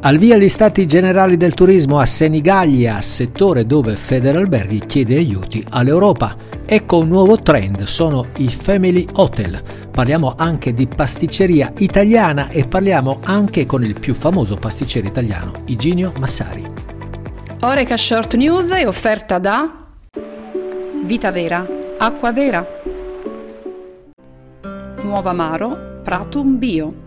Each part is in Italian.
Al via gli stati generali del turismo a Senigallia, settore dove Federalberghi chiede aiuti all'Europa. Ecco un nuovo trend, sono i Family Hotel. Parliamo anche di pasticceria italiana e parliamo anche con il più famoso pasticcere italiano, Iginio Massari. Oreca Short News è offerta da Vita Vera, Acqua Vera, Nuova Maro, Pratum Bio.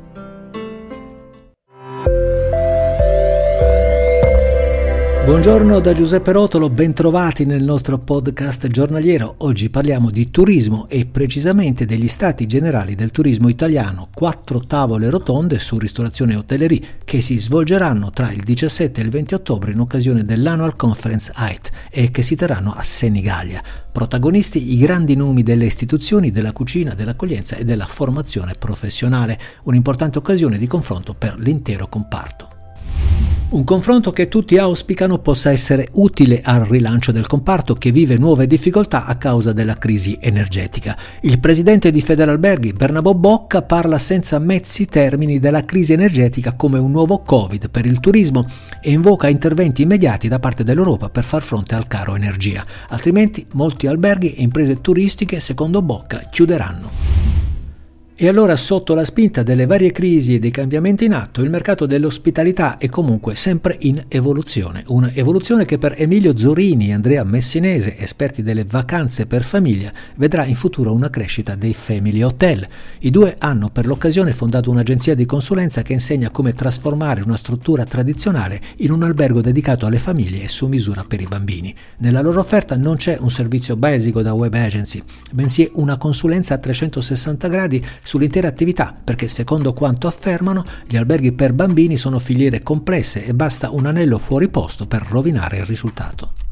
Buongiorno da Giuseppe Rotolo, bentrovati nel nostro podcast giornaliero. Oggi parliamo di turismo e precisamente degli stati generali del turismo italiano, quattro tavole rotonde su ristorazione e hotellerie che si svolgeranno tra il 17 e il 20 ottobre in occasione dell'Annual Conference AIT e che si terranno a Senigallia. Protagonisti i grandi nomi delle istituzioni, della cucina, dell'accoglienza e della formazione professionale, un'importante occasione di confronto per l'intero comparto. Un confronto che tutti auspicano possa essere utile al rilancio del comparto che vive nuove difficoltà a causa della crisi energetica. Il presidente di Federalberghi, Bernabò Bocca, parla senza mezzi termini della crisi energetica come un nuovo Covid per il turismo e invoca interventi immediati da parte dell'Europa per far fronte al caro energia. Altrimenti molti alberghi e imprese turistiche, secondo Bocca, chiuderanno. E allora sotto la spinta delle varie crisi e dei cambiamenti in atto, il mercato dell'ospitalità è comunque sempre in evoluzione. Un'evoluzione che per Emilio Zorini e Andrea Messinese, esperti delle vacanze per famiglia, vedrà in futuro una crescita dei family hotel. I due hanno per l'occasione fondato un'agenzia di consulenza che insegna come trasformare una struttura tradizionale in un albergo dedicato alle famiglie e su misura per i bambini. Nella loro offerta non c'è un servizio basico da web agency, bensì una consulenza a 360 gradi sull'intera attività, perché secondo quanto affermano gli alberghi per bambini sono filiere complesse e basta un anello fuori posto per rovinare il risultato.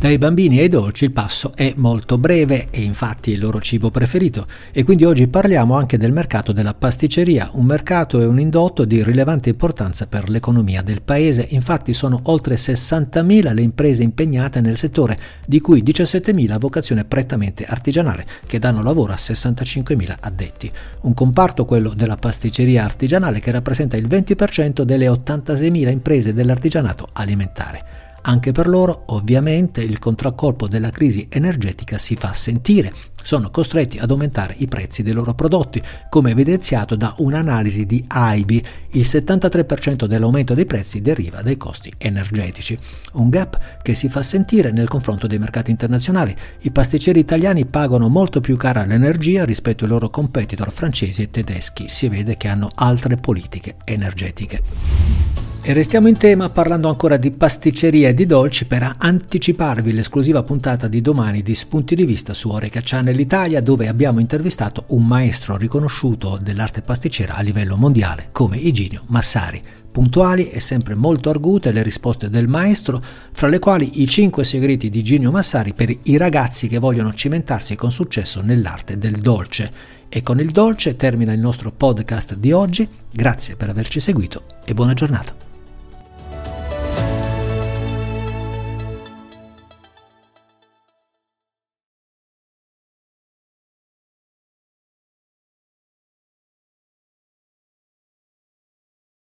Dai bambini ai dolci il passo è molto breve e infatti è il loro cibo preferito e quindi oggi parliamo anche del mercato della pasticceria, un mercato e un indotto di rilevante importanza per l'economia del paese, infatti sono oltre 60.000 le imprese impegnate nel settore, di cui 17.000 a vocazione prettamente artigianale, che danno lavoro a 65.000 addetti. Un comparto, quello della pasticceria artigianale, che rappresenta il 20% delle 86.000 imprese dell'artigianato alimentare. Anche per loro, ovviamente, il contraccolpo della crisi energetica si fa sentire. Sono costretti ad aumentare i prezzi dei loro prodotti, come evidenziato da un'analisi di AIBI. Il 73% dell'aumento dei prezzi deriva dai costi energetici. Un gap che si fa sentire nel confronto dei mercati internazionali. I pasticceri italiani pagano molto più cara l'energia rispetto ai loro competitor francesi e tedeschi. Si vede che hanno altre politiche energetiche. E restiamo in tema parlando ancora di pasticceria e di dolci per anticiparvi l'esclusiva puntata di domani di Spunti di Vista su Oreca Channel Italia dove abbiamo intervistato un maestro riconosciuto dell'arte pasticcera a livello mondiale come Iginio Massari. Puntuali e sempre molto argute le risposte del maestro, fra le quali i 5 segreti di Iginio Massari per i ragazzi che vogliono cimentarsi con successo nell'arte del dolce. E con il dolce termina il nostro podcast di oggi, grazie per averci seguito e buona giornata.